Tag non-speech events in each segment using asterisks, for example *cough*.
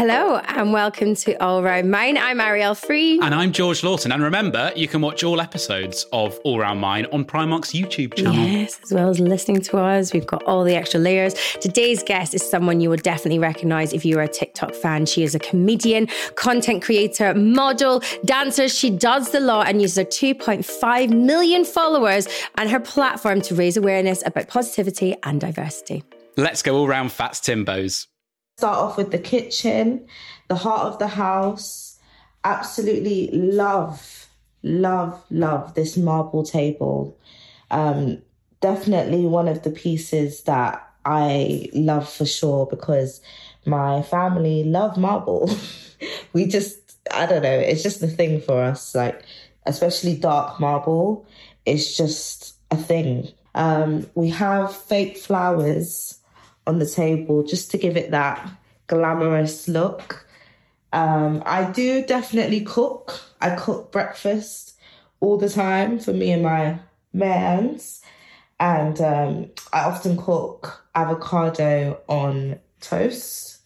Hello and welcome to All Round Mine. I'm Ariel Free. And I'm George Lawton. And remember, you can watch all episodes of All Round Mine on Primark's YouTube channel. Yes, as well as listening to us. We've got all the extra layers. Today's guest is someone you will definitely recognize if you're a TikTok fan. She is a comedian, content creator, model, dancer. She does the law and uses her 2.5 million followers and her platform to raise awareness about positivity and diversity. Let's go all round Fats Timbo's start off with the kitchen, the heart of the house. Absolutely love, love, love this marble table. Um, definitely one of the pieces that I love for sure because my family love marble. *laughs* we just, I don't know, it's just a thing for us. Like, especially dark marble, it's just a thing. Um, we have fake flowers on the table just to give it that glamorous look. Um, I do definitely cook. I cook breakfast all the time for me and my mans. And um, I often cook avocado on toast.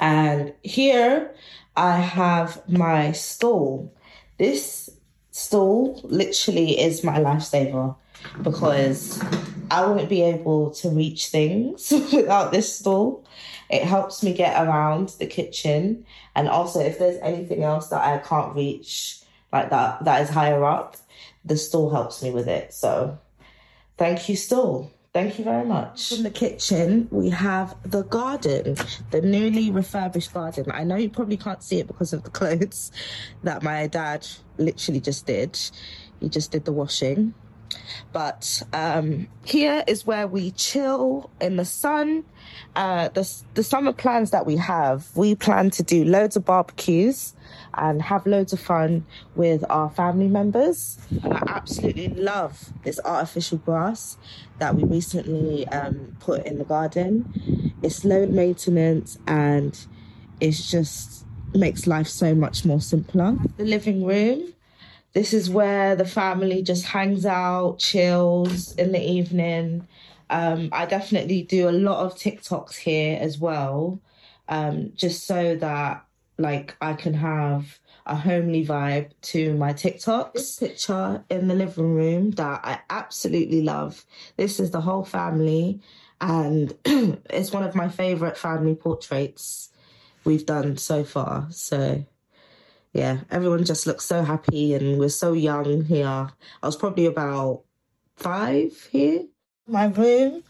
And here I have my stall. This stall literally is my lifesaver because I wouldn't be able to reach things *laughs* without this stall. It helps me get around the kitchen. And also, if there's anything else that I can't reach, like that, that is higher up, the stool helps me with it. So thank you, stool. Thank you very much. In the kitchen, we have the garden, the newly refurbished garden. I know you probably can't see it because of the *laughs* clothes that my dad literally just did. He just did the washing. But um, here is where we chill in the sun. Uh, the, the summer plans that we have, we plan to do loads of barbecues and have loads of fun with our family members. And I absolutely love this artificial grass that we recently um, put in the garden. It's low maintenance and it's just makes life so much more simpler. The living room this is where the family just hangs out, chills in the evening. Um, I definitely do a lot of TikToks here as well, um, just so that like I can have a homely vibe to my TikToks. This picture in the living room that I absolutely love. This is the whole family, and *clears throat* it's one of my favorite family portraits we've done so far. So yeah, everyone just looks so happy and we're so young here. I was probably about five here. My room,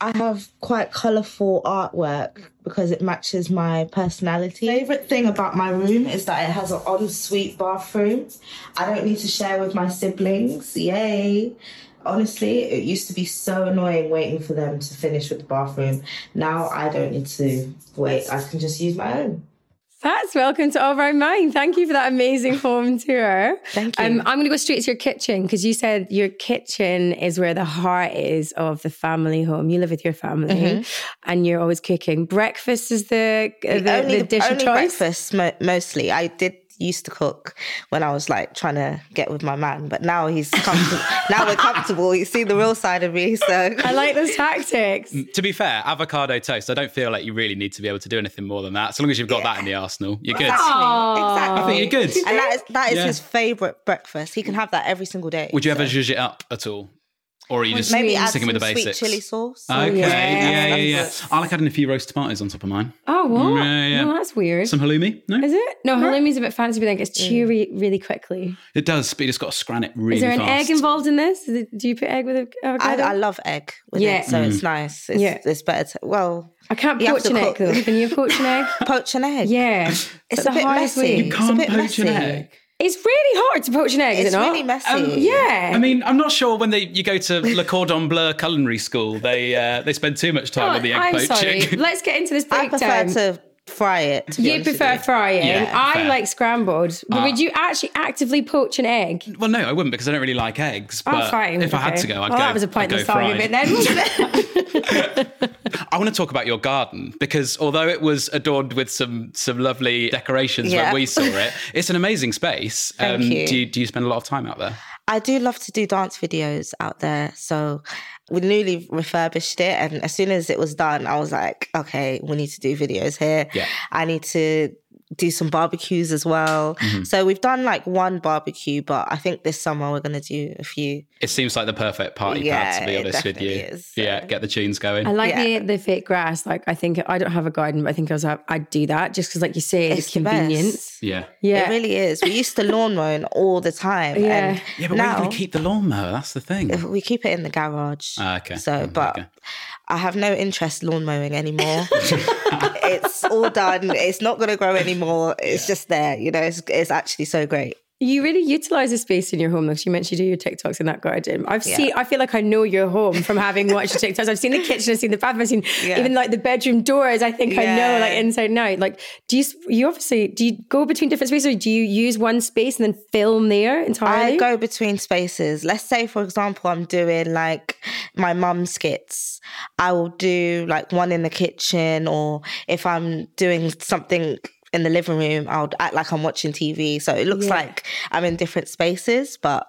I have quite colourful artwork because it matches my personality. Favorite thing about my room is that it has an ensuite bathroom. I don't need to share with my siblings. Yay. Honestly, it used to be so annoying waiting for them to finish with the bathroom. Now I don't need to wait. I can just use my own. Fats, welcome to All Round Mine. Thank you for that amazing home tour. Thank you. Um, I'm going to go straight to your kitchen because you said your kitchen is where the heart is of the family home. You live with your family mm-hmm. and you're always cooking. Breakfast is the, the, the, only, the dish only of choice? breakfast mo- mostly. I did used to cook when I was like trying to get with my man, but now he's comfortable. *laughs* now we're comfortable. You see the real side of me. So I like those tactics. Mm, to be fair, avocado toast. I don't feel like you really need to be able to do anything more than that. As long as you've got yeah. that in the arsenal, you're good. Exactly. exactly. I think you're good. And that is that is yeah. his favorite breakfast. He can have that every single day. Would you so. ever zhuzh it up at all? Or are you just maybe sticking with the basics? Sweet chili sauce. Okay, yeah, yeah, yeah. yeah. I like adding a few roast tomatoes on top of mine. Oh, what? Mm, yeah, yeah. No, that's weird. Some halloumi? No, is it? No, halloumi's a bit fancy, but it gets chewy really quickly. It does, but you just got to scran it really. Is there an egg involved in this? do you put egg with avocado? I, I love egg. yeah, it, so mm. it's nice. It's, yeah, it's better. To, well, I can't poach an egg though. Can you poach an egg? *laughs* poach an egg. Yeah, it's, it's the hardest way. You can't poach messy. an egg. It's really hard to poach an egg, it's is it not? really messy. Um, yeah. I mean, I'm not sure when they you go to Le Cordon Bleu culinary school, they uh, they spend too much time oh, on the egg I'm poaching. Sorry. *laughs* Let's get into this breakdown. I prefer to fry it. You prefer frying. Yeah, I fair. like scrambled. But uh, would you actually actively poach an egg? Well, no, I wouldn't because I don't really like eggs. Oh, but fine. if okay. I had to go, I'd well, go. that was a pointless fry. argument then, wasn't it? *laughs* I want to talk about your garden because although it was adorned with some some lovely decorations yeah. when we saw it, *laughs* it's an amazing space. Thank um, you. Do you do you spend a lot of time out there? I do love to do dance videos out there. So we newly refurbished it. And as soon as it was done, I was like, okay, we need to do videos here. Yeah. I need to do some barbecues as well. Mm-hmm. So we've done like one barbecue, but I think this summer we're going to do a few. It seems like the perfect party pad, to be it honest with you. definitely is, Yeah, get the tunes going. I like Yeah. the the fake grass. Like I think I don't have a garden, but I think I was I'd do that just because, like you say, it's, It's convenience. yeah. Yeah, It really is. We used to *laughs* lawn mowing all the time. Yeah. And Yeah, but where are you now going to keep the lawnmower? That's the thing. we keep it in the garage. Ah, okay. So, Mm, but okay. I have no interest lawn mowing anymore. *laughs* it's all done. It's not going to grow anymore. It's just there. You know, it's, it's actually so great. You really utilize the space in your home. Like you mentioned, you do your TikToks in that garden. I've Yeah. seen. I feel like I know your home from having watched your TikToks. I've seen the kitchen. I've seen the bathroom. I've seen Yeah. even like the bedroom doors. I think I know like inside and out. Like, do you? You obviously do you go between different spaces, or do you use one space and then film there entirely? I go between spaces. Let's say, for example, I'm doing like my mum skits. I will do like one in the kitchen, or if I'm doing something in the living room, I'll act like I'm watching TV. So it looks Yeah. like I'm in different spaces, but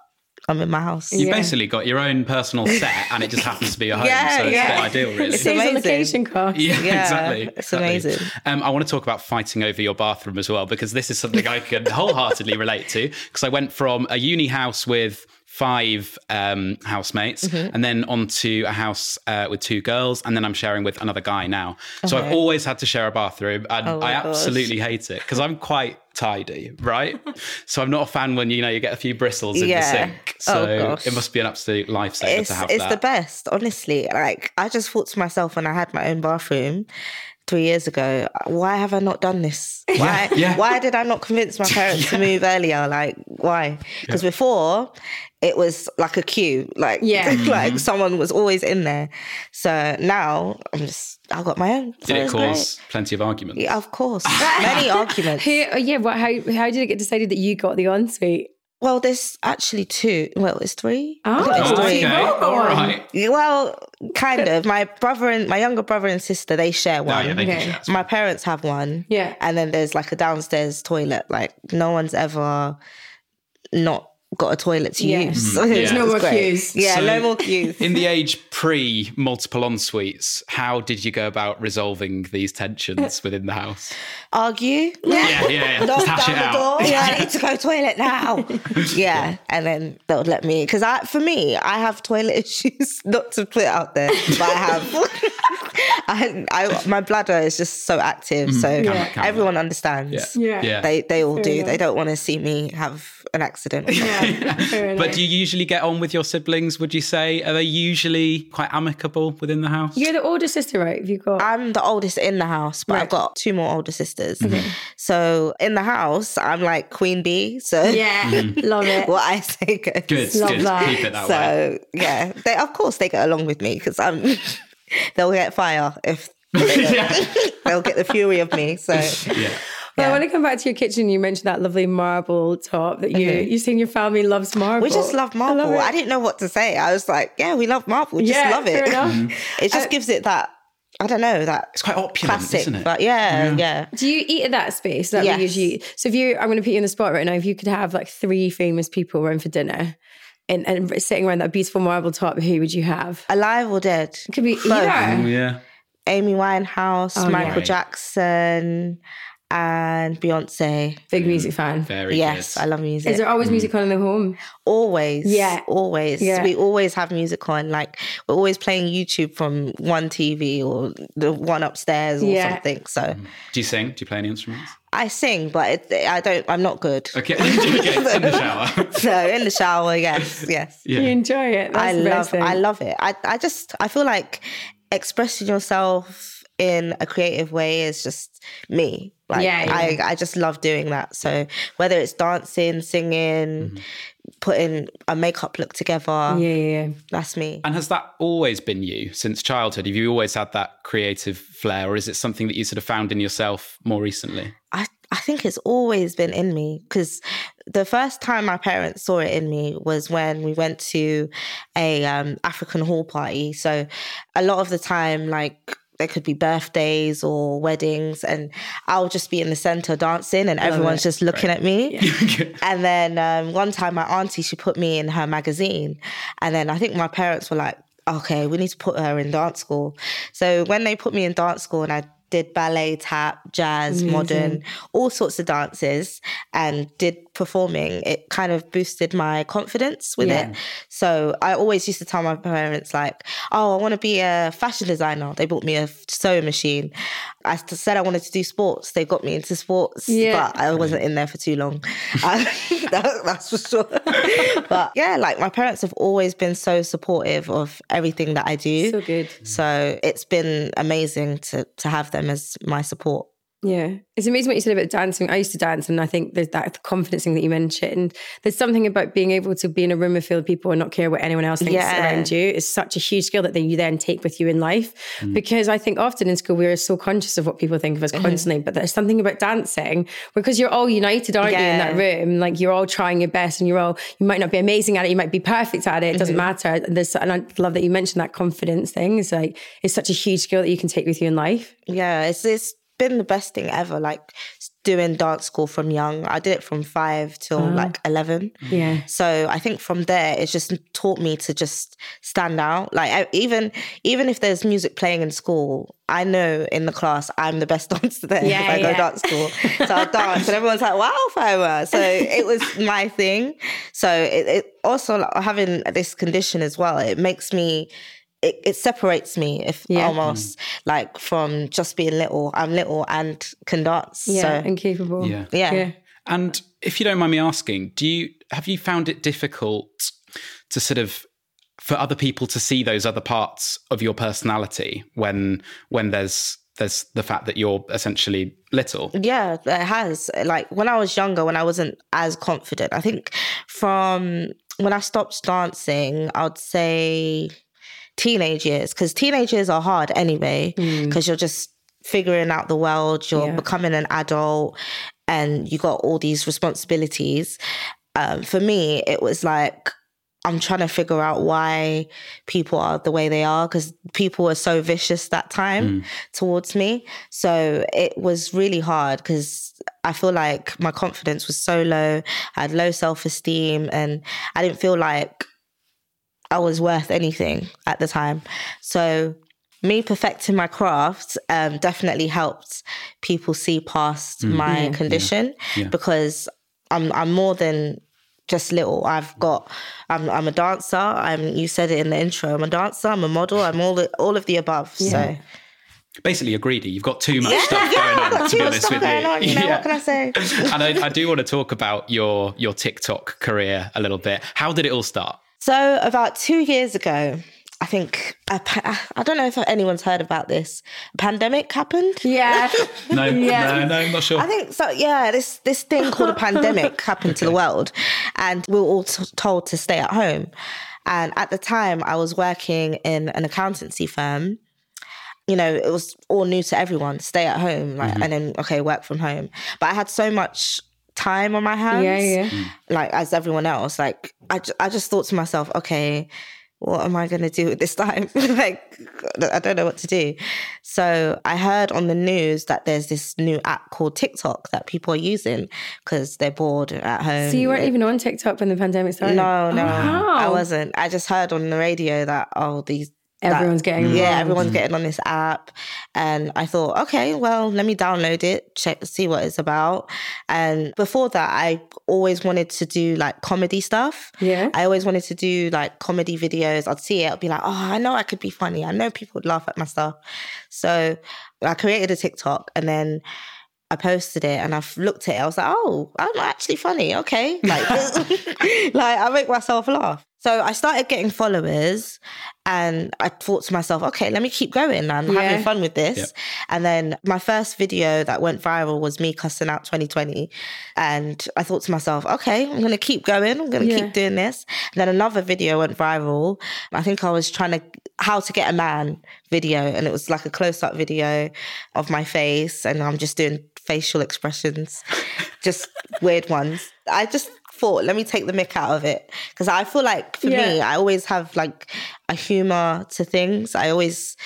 I'm in my house. You've Yeah. basically got your own personal set and it just happens to be your home. Yeah, so it's yeah. not ideal, really. *laughs* It saves on amazing. location costs. Yeah, Yeah, exactly. it's exactly. amazing. Um, I want to talk about fighting over your bathroom as well because this is something I can wholeheartedly relate to. Because I went from a uni house with five um, housemates Mm-hmm. and then onto a house uh, with two girls, and then I'm sharing with another guy now. So I've always had to share a bathroom, and Oh I gosh. absolutely hate it because I'm quite tidy, right? *laughs* so I'm not a fan when you know you get a few bristles in Yeah. the sink. Oh, So gosh. it must be an absolute lifesaver it's to have it's that. the best, honestly. Like I just thought to myself when I had my own bathroom three years ago, why have I not done this? *laughs* Why yeah. why did I not convince my *laughs* parents to move earlier? Like why? Because before it was like a queue, like Yeah. *laughs* like Mm-hmm. someone was always in there. So now I'm just I got my own. So Did it it's great. cause plenty of arguments? Yeah, of course, many arguments. Who, yeah, what, how how did it get decided that you got the ensuite? Well, there's actually two. Well, it's three. I Oh, think it's Oh, three. okay. All right. Well, kind of. My brother and my younger brother and sister they share Oh, one. yeah, they Okay. can share. My parents have one. Yeah. And then there's like a downstairs toilet. Like no one's ever not got a toilet to Yeah. use. *laughs* It's Yeah. No more great. queues. Yeah, So- no more queues. In the *laughs* age pre multiple en suites, how did you go about resolving these tensions *laughs* within the house? Argue. Yeah, yeah, yeah. Knock down it the out. door. Yeah, I need to go toilet now. yeah, and then they'll let me because I, for me, I have toilet issues. Not to put it out there, but I have. I, I, my bladder is just so active, so Mm-hmm. Can- can- everyone understands. Yeah. Yeah. They they all Fair do. enough. They don't want to see me have an accident. *laughs* Yeah, *laughs* *laughs* fair But do you usually get on with your siblings? Would you say are they usually quite amicable within the house? You're the older sister, right? Have you got? I'm the oldest in the house, but I've got two more older sisters. So in the house, I'm like queen bee. So yeah, love it. what I say goes. Good, Love good. that. Keep it that way. So yeah, they of course they get along with me because I'm. they'll get fire if yeah. they'll get the fury of me. So yeah. Well, I want to come back to your kitchen. You mentioned that lovely marble top that you you saying your family loves marble. we just love marble. love. I, didn't know what to say. I was like, yeah, we love marble. We just yeah, love fair it. enough. *laughs* It just Uh, gives it that. I don't know that It's quite opulent, classic, isn't it? but yeah, yeah. Do you eat at that space? That Yes. we usually. So if you, I'm going to put you in the spot right now. If you could have like three famous people around for dinner, and, and sitting around that beautiful marble top, who would you have? Alive or dead? It could be Both. either. Oh, yeah. Amy Winehouse, Oh. Michael Right. Jackson, and Beyonce. Big mm, music fan. Very yes, good. I love music. Is there always music on in the home? always Yeah. always Yeah. we always have music on like we're always playing youtube from one tv or the one upstairs or Yeah. something so mm. Do you sing? Do you play any instruments? i sing but it, i don't i'm not good Okay, *laughs* okay. in the *laughs* shower. so in the shower yes yes Yeah. You enjoy it. That's i love best thing. i love it I, I just i feel like expressing yourself in a creative way is just me like Yeah, yeah. I, I just love doing that so whether it's dancing singing putting a makeup look together Yeah, yeah, yeah. that's me And has that always been you since childhood? Have you always had that creative flair, or is it something that you sort of found in yourself more recently? I, I think it's always been in me because the first time my parents saw it in me was when we went to a um, African hall party. So a lot of the time, like there could be birthdays or weddings, and I'll just be in the center dancing, and everyone's it. just looking at me. *laughs* *laughs* and then um, one time, my auntie she put me in her magazine, and then I think my parents were like, "Okay, we need to put her in dance school." So when they put me in dance school, and I did ballet, tap, jazz, Amazing. modern, all sorts of dances, and did performing. It kind of boosted my confidence with Yeah. it. So I always used to tell my parents, like, "Oh, I want to be a fashion designer." They bought me a sewing machine. I said I wanted to do sports. They got me into sports, Yeah. but I wasn't in there for too long. *laughs* Um, *laughs* that- that's for sure. *laughs* but yeah, like my parents have always been so supportive of everything that I do. So good. So it's been amazing to to have them as my support. Yeah. It's amazing what you said about dancing. I used to dance and I think there's that confidence thing that you mentioned. There's something about being able to be in a room of filled people and not care what anyone else thinks Yeah. around you is such a huge skill that then you then take with you in life. Because I think often in school we are so conscious of what people think of us Mm-hmm. constantly, but there's something about dancing because you're all united, aren't you, in that room? Like you're all trying your best and you're all you might not be amazing at it, you might be perfect at it. It doesn't Mm-hmm. matter. And there's and I love that you mentioned that confidence thing. It's like it's such a huge skill that you can take with you in life. Yeah, it's it's been the best thing ever. Like doing dance school from young. I did it from five till oh. like eleven. Yeah. So I think from there, it's just taught me to just stand out. Like I, even even if there's music playing in school, I know in the class I'm the best *laughs* dancer there Yeah, if I go dance school. So I dance, and everyone's like, "Wow, Firework!" So it was my thing. So it, it also like, having this condition as well. It makes me. It, it separates me if Yeah. almost mm. like from just being little. I'm little and can dance. Yeah. So and capable. Yeah. yeah. Yeah. And if you don't mind me asking, do you have you found it difficult to sort of for other people to see those other parts of your personality when when there's there's the fact that you're essentially little? Yeah, it has. Like when I was younger, when I wasn't as confident, I think from when I stopped dancing, I'd say teenage years, because teenage years are hard anyway, because you're just figuring out the world, you're Yeah. becoming an adult, and you got all these responsibilities. Um, for me, it was like, I'm trying to figure out why people are the way they are because people were so vicious that time towards me. So it was really hard because I feel like my confidence was so low. I had low self esteem and I didn't feel like I was worth anything at the time. So me perfecting my craft um, definitely helped people see past my condition Yeah. because I'm I'm more than just little. I've got I'm I'm a dancer. I'm you said it in the intro. I'm a dancer. I'm a model. I'm all the, all of the above. So Basically, you're greedy. You've got too much stuff going on. Got To *laughs* too be much honest stuff with going you, on, you know, Yeah. what can I say? and I, I do want to talk about your your TikTok career a little bit. How did it all start? So about two years ago, I think a pa- I don't know if anyone's heard about this. A pandemic happened. Yeah. *laughs* No, Yeah. no, no, I'm not sure. I think so. Yeah, this this thing called a *laughs* pandemic happened to the world, and we were all t- told to stay at home. And at the time, I was working in an accountancy firm. You know, it was all new to everyone. Stay at home, like, mm-hmm. and then okay, work from home. But I had so much time on my hands. Yeah, yeah. Like as everyone else, like I, ju- I just thought to myself, okay, what am I going to do with this time? *laughs* like, I don't know what to do. So I heard on the news that there's this new app called TikTok that people are using because they're bored at home. So you weren't even on TikTok when the pandemic started? No, no, Oh, I wasn't. I just heard on the radio that oh these. That- Everyone's getting mm. yeah, everyone's getting on this app, and I thought, okay, well, let me download it, check, see what it's about. And before that, I always wanted to do like comedy stuff. Yeah. I always wanted to do like comedy videos. I'd see it, I'd be like, oh, I know I could be funny. I know people would laugh at my stuff. So I created a TikTok and then I posted it and I've looked at it. I was like, oh, I'm actually funny. Okay. Like, *laughs* *laughs* like I make myself laugh. So I started getting followers and I thought to myself, okay, let me keep going. I'm Yeah. having fun with this. Yep. And then my first video that went viral was me cussing out 2020. And I thought to myself, okay, I'm going to keep going. I'm going to Yeah. keep doing this. And then another video went viral. I think I was trying to, how to get a man video. And it was like a close up video of my face. And I'm just doing facial expressions, just weird ones. I just thought, let me take the mick out of it. Because I feel like for me, I always have like a humor to things. I always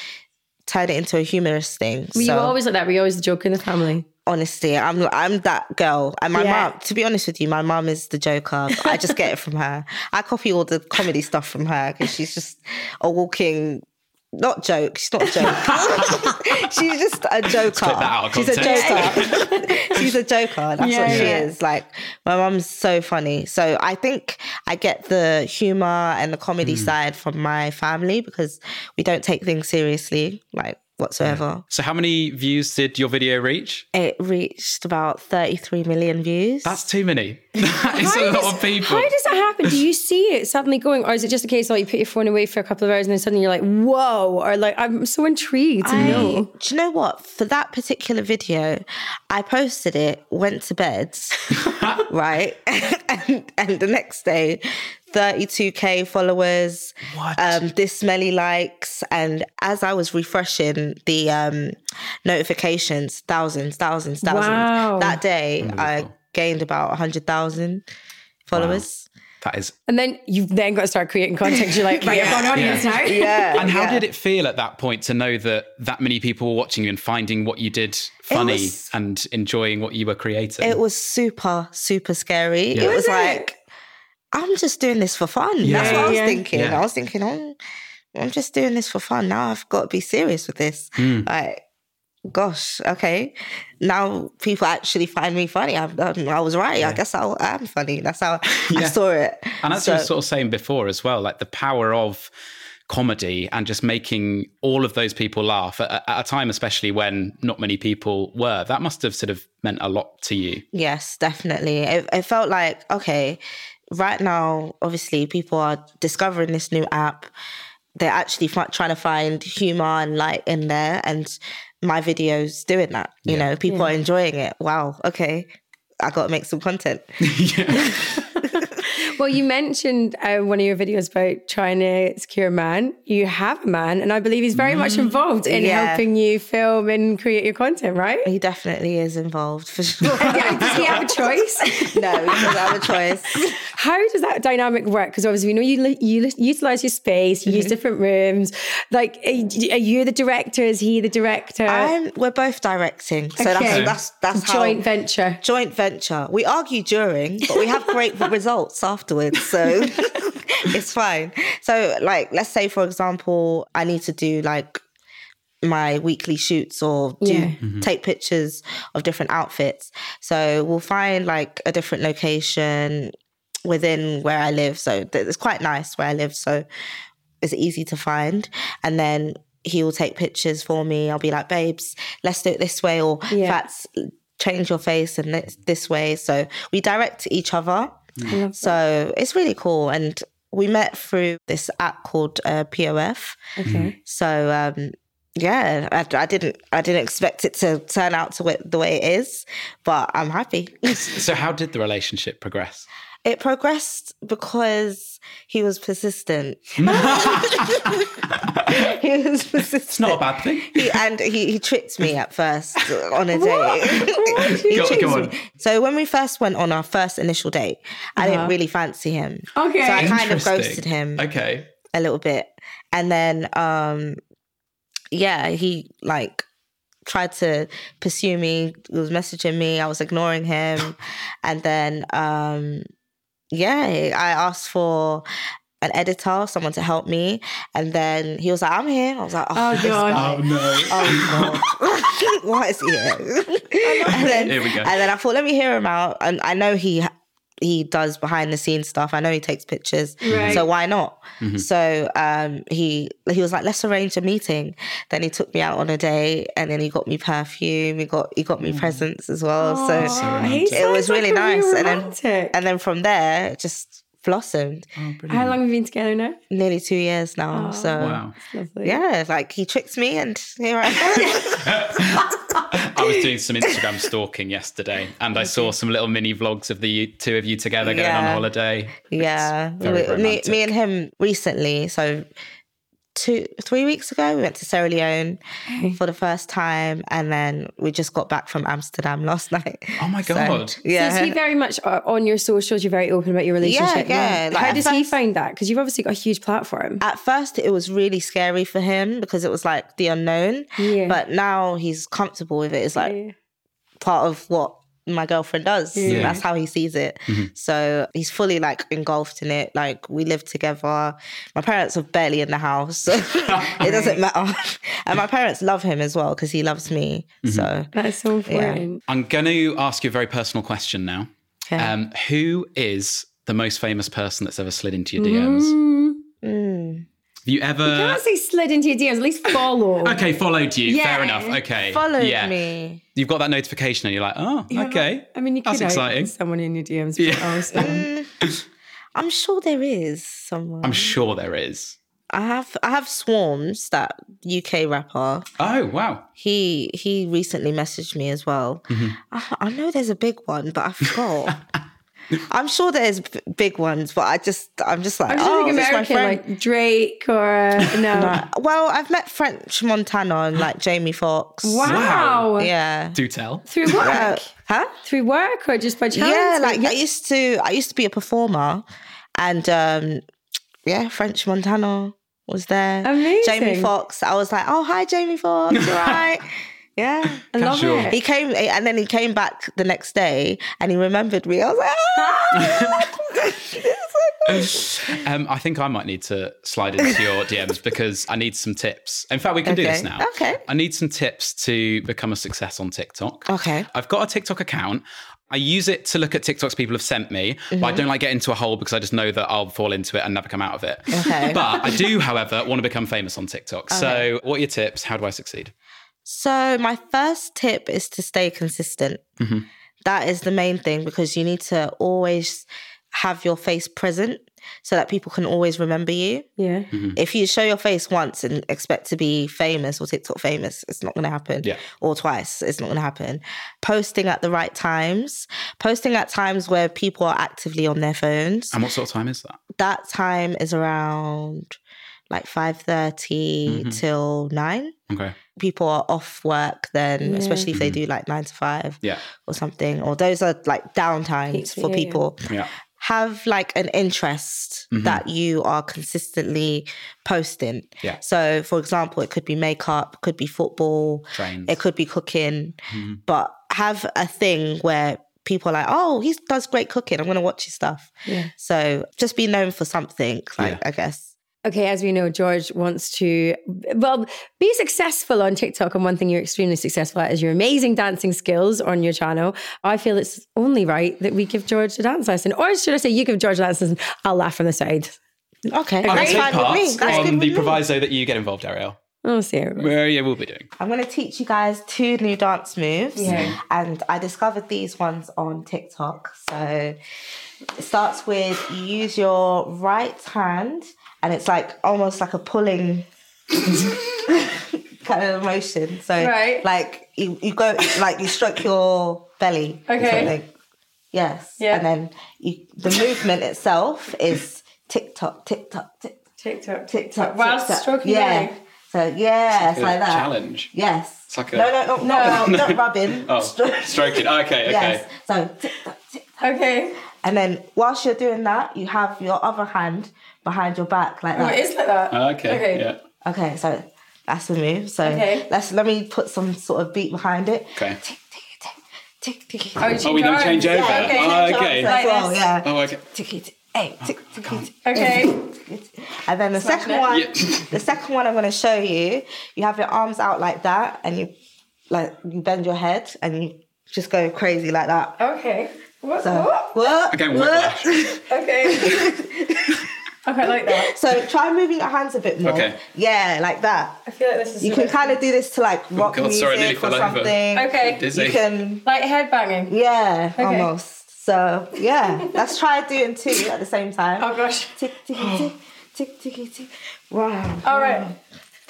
turn it into a humorous thing. Were so you always like that? We always joke in the family? honestly, I'm I'm that girl. And my Yeah. mom, to be honest with you, my mom is the joker. I just get it from her. I copy all the comedy stuff from her because she's just a walking. Not joke. She's not a joke. *laughs* *laughs* she's just a joker. clip that out She's a context. joker. *laughs* she's a joker. That's what she yeah. is. Like my mom's so funny. So I think I get the humor and the comedy Hmm. side from my family because we don't take things seriously, like whatsoever. So, how many views did your video reach? It reached about 33 million views. That's too many. *laughs* That is a lot of people. How does that happen? Do you see it suddenly going, or is it just a case of like you put your phone away for a couple of hours and then suddenly you're like, whoa, or like I'm so intrigued to I- know. Do you know what? For that particular video, I posted it, went to bed, *laughs* *laughs* right? and, and the next day, 32k followers, What? um, this many likes. And as I was refreshing the um, notifications, thousands, thousands, thousands. Wow. That day, I gained about 100,000 followers. that is. And then you've then got to start creating content. You're like, right, I've got an audience now. Yeah. *laughs* And how yeah. did it feel at that point to know that that many people were watching you and finding what you did funny was- and enjoying what you were creating? It was super, super scary. Yeah. It was Was it? I'm just doing this for fun. That's Yeah. what I was Yeah. thinking. Yeah. I was thinking, oh, I'm just doing this for fun. Now I've got to be serious with this. Mm. Like, gosh, okay. Now people actually find me funny. I, I, I was right. I guess I am funny. That's how *laughs* I saw it. And as So- you were sort of saying before as well, like the power of comedy and just making all of those people laugh at, at a time, especially when not many people were, that must have sort of meant a lot to you. Yes, definitely. It, it felt like, okay, right now, obviously, people are discovering this new app. They're actually fi- trying to find humor and light in there. And my videos doing that. You know, people are enjoying it. Wow, okay. I got to make some content. *laughs* Well, you mentioned uh, one of your videos about trying to secure a man. You have a man, and I believe he's very much involved in Yeah. helping you film and create your content, right? He definitely is involved for sure. *laughs* Yeah, Does he have a choice? *laughs* no, he doesn't have a choice. *laughs* How does that dynamic work? Because obviously we know you you utilize your space, you use different rooms. Like, are you you the director? Is he the director? I'm, we're both directing. So Okay. that's, that's, that's how. Joint venture. joint venture. We argue during, but we have great results afterwards. So *laughs* it's fine. So, like, let's say, for example, I need to do like my weekly shoots or do Yeah. Mm-hmm. take pictures of different outfits. So we'll find like a different location within where I live. So it's quite nice where I live. So it's easy to find. And then he will take pictures for me. I'll be like, babes, let's do it this way, or Yeah. that's change your face and this, this way. So we direct each other. So it's really cool. And we met through this app called uh, POF. Okay. So um, yeah, I, I didn't I didn't expect it to turn out to it the way it is, but I'm happy. So, how did the relationship progress? It progressed because he was persistent. *laughs* *laughs* he was persistent. It's not a bad thing. He, and he, he tricked me at first on a date. *laughs* he Go- tricked go me. So when we first went on our first initial date, I Uh-huh. didn't really fancy him. Okay. So I kind of ghosted him Okay. a little bit. And then um yeah, he like tried to pursue me, he was messaging me, I was ignoring him. and then um yeah, I asked for an editor, someone to help me. And then he was like, I'm here. I was like, oh, Oh, God. Oh, no. Oh god, why is he here? and then, Here we go. And then I thought, let me hear him out. And I know he he does behind the scenes stuff. I know he takes pictures, Right. so why not? Mm-hmm. So um, he he was like, let's arrange a meeting. Then he took me out on a date, and then he got me perfume. He got he got me presents as well. Oh, so he it was sounds like really nice. real And then and then from there, it just blossomed. How long have you been together now? Nearly two years now. Oh, so Wow. Yeah, like he tricked me, and here I am. *laughs* *laughs* I was doing *laughs* some Instagram stalking yesterday and I saw some little mini vlogs of the two of you together going on holiday. Yeah, we- me, me and him recently. So two, three weeks ago. We went to Sierra Leone for the first time, and then we just got back from Amsterdam *laughs* last night. Oh my So, God. yeah. So is he very much uh, on your socials? You're very open about your relationship. yeah, like How at does he find that? Because you've obviously got a huge platform. At first, it was really scary for him because it was like the unknown. Yeah. But now he's comfortable with it. It's like Yeah. part of what my girlfriend does. Yeah. That's how he sees it. So he's fully like engulfed in it. Like we live together. My parents are barely in the house. So *laughs* it *laughs* doesn't matter. *laughs* And my parents love him as well because he loves me. So That is so important. I'm going to ask you a very personal question now. Okay. Um, who is the most famous person that's ever slid into your DMs? mm. Have you I ever? can't say slid into your DMs, at least follow. *laughs* Okay, followed you. Yeah. Fair enough. Okay. followed yeah. me. You've got that notification and you're like, oh, okay. I mean, you could That's have exciting. someone in your DMs. Yeah. But also, Mm. I'm sure there is someone. I'm sure there is. I have I have Swarmz, that UK rapper. Oh, wow. He he recently messaged me as well. Mm-hmm. I, I know there's a big one, but I forgot. *laughs* I'm sure there's big ones, but I just I'm just like I'm just oh, thinking this my American, friend. like Drake or *laughs* no. Nah. Well, I've met French Montana and like Jamie Foxx. Wow. Yeah. Do tell. Through work. Uh, huh? Through work or just by chance? Yeah, Or- like I used to I used to be a performer and um yeah, French Montana was there. Amazing. Jamie Foxx. I was like, oh hi Jamie Foxx, you right? *laughs* Yeah. I love Casual. it. He came and then he came back the next day and he remembered me. I was like, ah! *laughs* Um, I think I might need to slide into your *laughs* DMs because I need some tips. In fact, we can do this now. Okay. I need some tips to become a success on TikTok. Okay. I've got a TikTok account. I use it to look at TikToks people have sent me, but Mm-hmm. I don't like get into a hole because I just know that I'll fall into it and never come out of it. Okay. But I do, however, want to become famous on TikTok. So, what are your tips? How do I succeed? So my first tip is to stay consistent. Mm-hmm. That is the main thing because you need to always have your face present so that people can always remember you. Yeah. Mm-hmm. If you show your face once and expect to be famous or TikTok famous, it's not going to happen. Yeah. Or twice, it's not going to happen. Posting at the right times, posting at times where people are actively on their phones. And what sort of time is that? that time is around like 5.30 mm-hmm. till 9 Okay. people are off work then especially if they mm-hmm. do like 9 to 5 Yeah. or something or those are like downtimes Peaks, for yeah, yeah. people Yeah. have like an interest mm-hmm. that you are consistently posting Yeah. so for example it could be makeup could be football Trains. it could be cooking but have a thing where people are like oh he does great cooking i'm going to watch his stuff Yeah. so just be known for something like Yeah. i guess Okay, as we know, George wants to, well, be successful on TikTok. And one thing you're extremely successful at is your amazing dancing skills on your channel. I feel it's only right that we give George a dance lesson. Or should I say, you give George a dance lesson? I'll laugh from the side. Okay, I'll that's take fine with part me. That's on good the proviso that you get involved, Ariel. Oh, Sarah. Well, yeah, we'll be doing. I'm going to teach you guys two new dance moves. Yeah. And I discovered these ones on TikTok. So it starts with you use your right hand, and it's like almost like a pulling *laughs* kind of motion. So, Right. like you, you go, like you stroke your belly. or Okay. something. Yes. Yeah. And then you, the movement itself is tick tock, tick tock, tick tick tock, TikTok. Whilst TikTok. stroking yeah. belly. So yeah, it's a like that. challenge. Yes. It's like a- no, no, no, no, *laughs* no, not rubbing. Oh, stroking. Okay, *laughs* okay. Yes. So tick tock, tick tock. Okay. And then whilst you're doing that, you have your other hand behind your back like Oh, that. it is like that. Ah, okay. Okay. Yeah. Okay, so that's the move. So Okay. let's let me put some sort of beat behind it. Okay. Tick tick tick tick tick. Oh, Oh, we don't change over. Yeah, okay. Oh, Change okay. arms well, this. yeah. Oh, okay. Tick tick. Hey, tick tick tick. Okay. And then the Smashing second it. one, Yeah. *laughs* the second one I'm going to show you. You have your arms out like that, and you like you bend your head, and you just go crazy like that. Okay. What? So, what? what? Again, what? whiplash. *laughs* Okay. *laughs* okay, I like that. So try moving your hands a bit more. Okay. Yeah, like that. I feel like this is You can kind of do this to like oh, rock God, music sorry, nearly or fell over. something. Okay. Dizzy. You can, like head banging. yeah, Okay. almost. So yeah, *laughs* let's try doing two at the same time. Oh gosh. Tick tick tick tick tick tick. Wow. All right.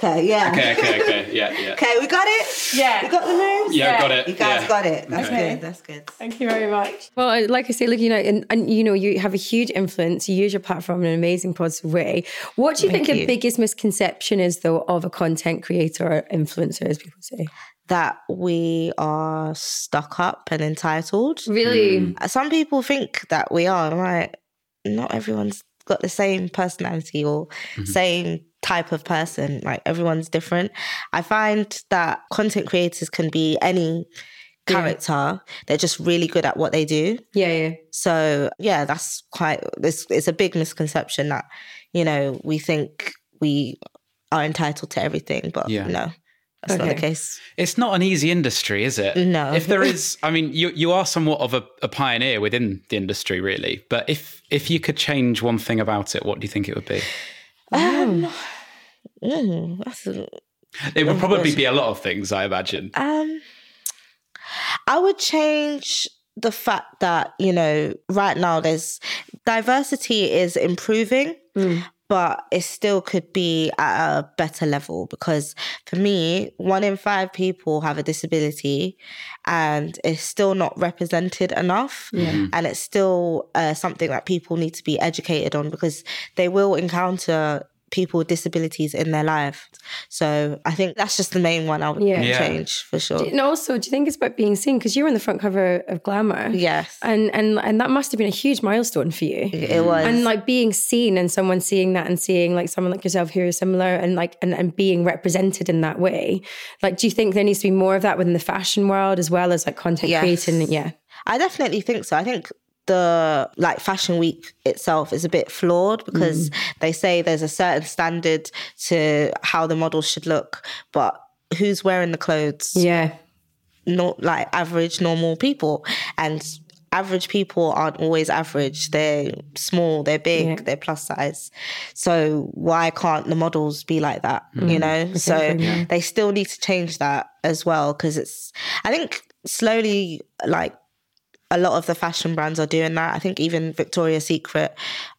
Okay, yeah. Okay, okay, okay. Yeah, *laughs* yeah. Okay, we got it. Yeah. We got the moves. Yeah, I got it. You guys yeah. got it. That's Okay. good. That's good. Thank you very much. Well, like I say, look, you know, and, and you know, you have a huge influence. You use your platform in an amazing positive way. What do you Thank think the biggest misconception is, though, of a content creator or influencer, as people say? That we are stuck up and entitled. Really? Mm. Some people think that we are. and I'm like, not everyone's got the same personality or mm-hmm. same type of person. Like everyone's different. I find that content creators can be any Yeah. character. They're just really good at what they do. Yeah, yeah. So yeah, that's quite. It's, it's a big misconception that you know we think we are entitled to everything, but Yeah. no, that's not the case. It's not an easy industry, is it? No. If there is, I mean, you you are somewhat of a, a pioneer within the industry, really. But if if you could change one thing about it, what do you think it would be? Um, mm, that's a, It would probably be a lot of things, I imagine. Um, I would change the fact that you know right now there's diversity is improving, Mm. But it still could be at a better level because for me, one in five people have a disability, and it's still not represented enough. Yeah. And it's still uh, something that people need to be educated on because they will encounter people with disabilities in their life. So I think that's just the main one I would Yeah. Yeah. change for sure. And also, do you think it's about being seen? Because you were on the front cover of Glamour. Yes, And, and and that must have been a huge milestone for you. it mm-hmm. was. And like being seen and someone seeing that and seeing like someone like yourself who is similar and like and, and being represented in that way. Like, do you think there needs to be more of that within the fashion world as well as like content Yes. creating? Yeah. I definitely think so. I think the like fashion week itself is a bit flawed because mm. they say there's a certain standard to how the models should look, but who's wearing the clothes? Yeah. Not like average normal people and average people aren't always average. They're small, they're big, Yeah. they're plus size. So why can't the models be like that? You mm. know? So yeah. they still need to change that as well because it's I think slowly like a lot of the fashion brands are doing that. I think even Victoria's Secret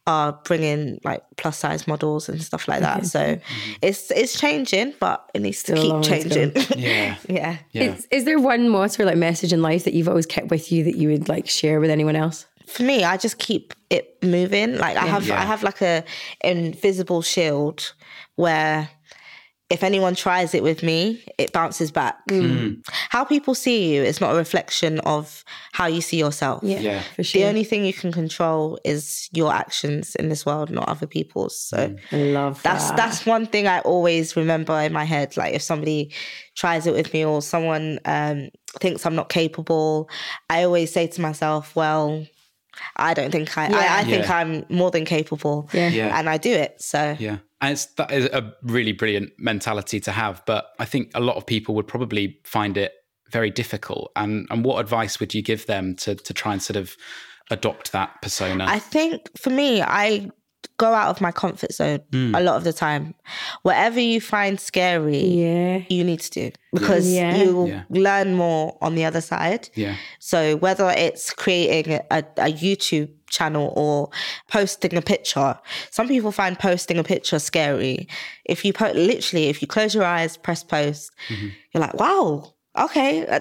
are bringing like plus size models and stuff like that. So mm-hmm. it's it's changing, but it needs Still to long keep way to changing. Yeah. *laughs* yeah. Yeah. Is, is there one motto or like message in life that you've always kept with you that you would like share with anyone else? For me, I just keep it moving. Like I have Yeah. I have like a invisible shield where if anyone tries it with me, it bounces back. Mm. Hmm. How people see you is not a reflection of how you see yourself. Yeah. for sure. The only thing you can control is your actions in this world, not other people's. So hmm. I love that's that. that's one thing I always remember in my head. Like if somebody tries it with me or someone um, thinks I'm not capable, I always say to myself, "Well, I don't think I. I, I think Yeah. I'm more than capable, Yeah. Yeah. and I do it." So Yeah. And it's that is a really brilliant mentality to have. But I think a lot of people would probably find it very difficult. And and what advice would you give them to to try and sort of adopt that persona? I think for me, I go out of my comfort zone Hmm. a lot of the time. Whatever you find scary, yeah. you need to do because Yeah. you'll Yeah. learn more on the other side. yeah. So whether it's creating a, a YouTube channel or posting a picture, some people find posting a picture scary. If you put literally, if you close your eyes, press post, Mm-hmm. you're like, wow, okay.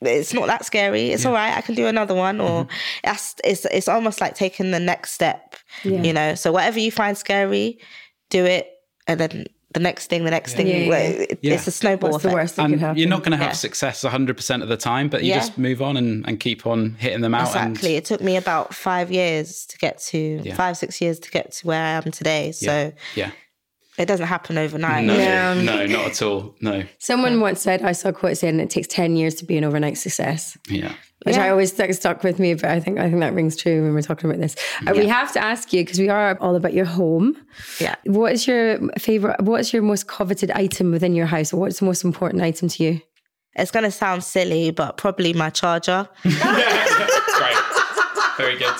It's not that scary. It's all right. I can do another one, or Mm-hmm. that's it's it's almost like taking the next step. Yeah. You know. So whatever you find scary, do it, and then the next thing, the next thing. Yeah, yeah, yeah. it- Yeah. It's a snowball What's the worst that And happen? you're not going to have Yeah. success 100% of the time, but you Yeah. just move on and, and keep on hitting them out. Exactly. And, It took me about five years to get to Yeah. five, six years to get to where I am today. So yeah. It doesn't happen overnight. No, Yeah. no, not at all. No. Someone once said, I saw a quote saying it takes 10 years to be an overnight success. Yeah. Which I always that stuck with me, but I think I think that rings true when we're talking about this. Uh, We have to ask you because we are all about your home. Yeah. What is your favorite? What is your most coveted item within your house? What's the most important item to you? It's going to sound silly, but probably my charger. *laughs* Great. Very good.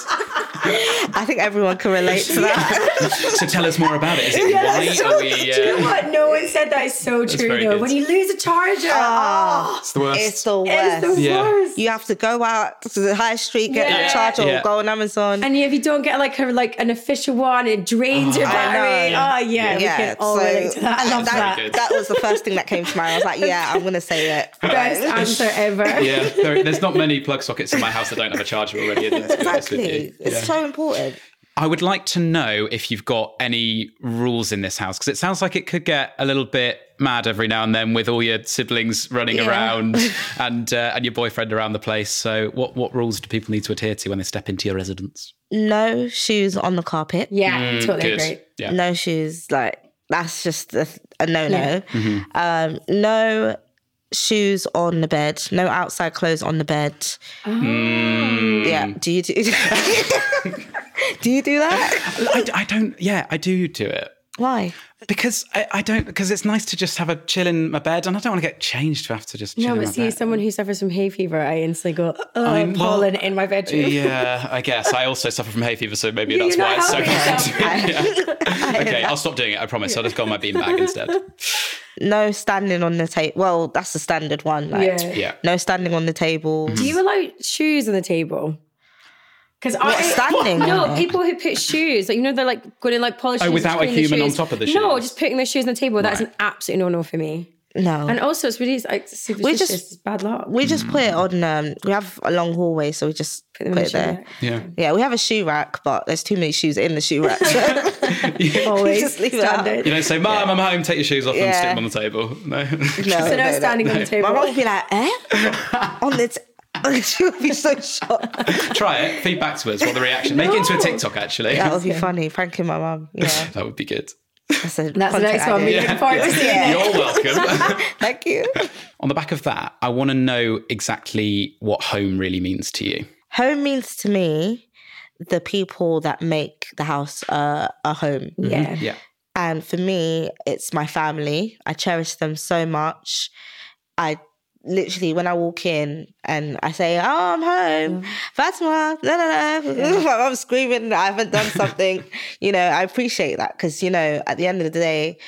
I think everyone can relate to that. *laughs* *laughs* so tell us more about it. Is it white? So, Are we, do you know uh, what? No one said that is so true very though. good. When you lose a charger, oh, it's the worst. It's the it's worst. the Yeah. worst. You have to go out to the high street, get Yeah. the charger, Yeah. or go on Amazon. And if you don't get like a like an official one, it drains your ah, battery. Oh yeah, we can all so relate to that. I love that. good. that was the first thing that came to mind. I was like, yeah, I'm gonna say it. *laughs* Best answer ever. *laughs* yeah, there, there's not many plug sockets in my house that don't have a charger already. in them, to be honest with Exactly. It's Yeah. so important. I would like to know if you've got any rules in this house because it sounds like it could get a little bit mad every now and then with all your siblings running Yeah. around *laughs* and uh, and your boyfriend around the place. So, what what rules do people need to adhere to when they step into your residence? No shoes on the carpet. Yeah, totally Good. agree. Yeah. No shoes. Like that's just a, a no no. Yeah. Mm-hmm. Um, no shoes on the bed. No outside clothes on the bed. Mm. Yeah. Do you do? *laughs* *laughs* do you do that? I, I don't. Yeah, I do do it. Why? Because I, I don't because it's nice to just have a chill in my bed and I don't want to get changed to have to just chill No, in but my see, bed. someone who suffers from hay fever, I instantly go, oh, I'm- well, pollen in my bedroom. *laughs* Yeah, I guess I also suffer from hay fever, so maybe You're that's why it's so helping bad. *laughs* Yeah. Okay, I'll stop doing it. I promise. I'll just go on my beanbag instead. No standing on the table. Well, that's the standard one. Like, Yeah. Yeah. No standing on the table. Do you allow shoes on the table? Because I standing? No, people who put shoes, like you know, they're like going to like polish. Oh, without a human on top of the shoe. No, just putting their shoes on the table. That's Right. an absolute no no for me. No. And also, it's really like superstitious. just- it's bad luck. we just put it on. Um, we have a long hallway, so we just put, them in it there. rack. Yeah. Yeah, we have a shoe rack, but there's too many shoes in the shoe rack. *laughs* *laughs* *laughs* Always just leave it out. You don't say, Mum, I'm home, take your shoes off and stick them on the table. No. no, So no standing on the table. My mom would be like, "Eh, on the." T-. *laughs* she would be so shocked. Try it. Feedback to us. What the reaction? Make it into a TikTok, actually. That would be funny. Pranking my mum. Yeah, *laughs* That would be good. that's, a That's the next one. idea. We look forward to seeing. *laughs* You're welcome. Thank you. on the back of that, I want to know exactly what home really means to you. Home means to me the people that make the house uh, a home. Yeah. Yeah. And for me, it's my family. I cherish them so much. I literally, when I walk in and I say, Oh, I'm home, Fatima, la la la, *laughs* my mom's screaming, I haven't done *laughs* something. you know, I appreciate that because, you know, at the end of the day,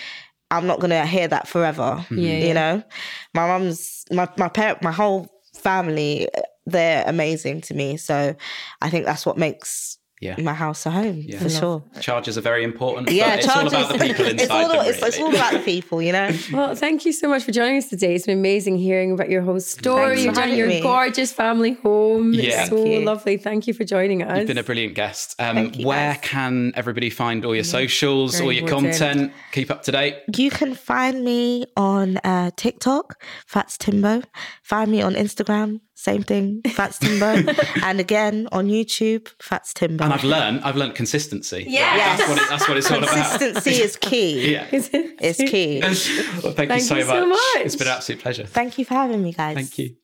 I'm not going to hear that forever. Mm-hmm. Yeah, You yeah. know, my mom's, my, my parent, my whole family, they're amazing to me. So I think that's what makes Yeah. my house a home for sure. Charges are very important. Yeah, but it's all about the people inside *laughs* it's all, them, it's, it's all about the people, you know. *laughs* Well, thank you so much for joining us today. It's been amazing hearing about your whole story. You've done your me. gorgeous family home. Yeah. It's so you. lovely. Thank you for joining us. You've been a brilliant guest. Um, Thank you, where guys. can everybody find all your socials, Very all your important. content? Keep up to date. You can find me on uh, TikTok, Fats Timbo. Find me on Instagram, same thing, Fats Timbo. *laughs* and again on YouTube, Fats Timbo. And I've learned, I've learned consistency. Yes. That's what, it, that's what it's all about. Consistency is key. *laughs* Yeah. It's key. *laughs* Well, thank, you so you much. so much. It's been an absolute pleasure. Thank you for having me, guys. Thank you.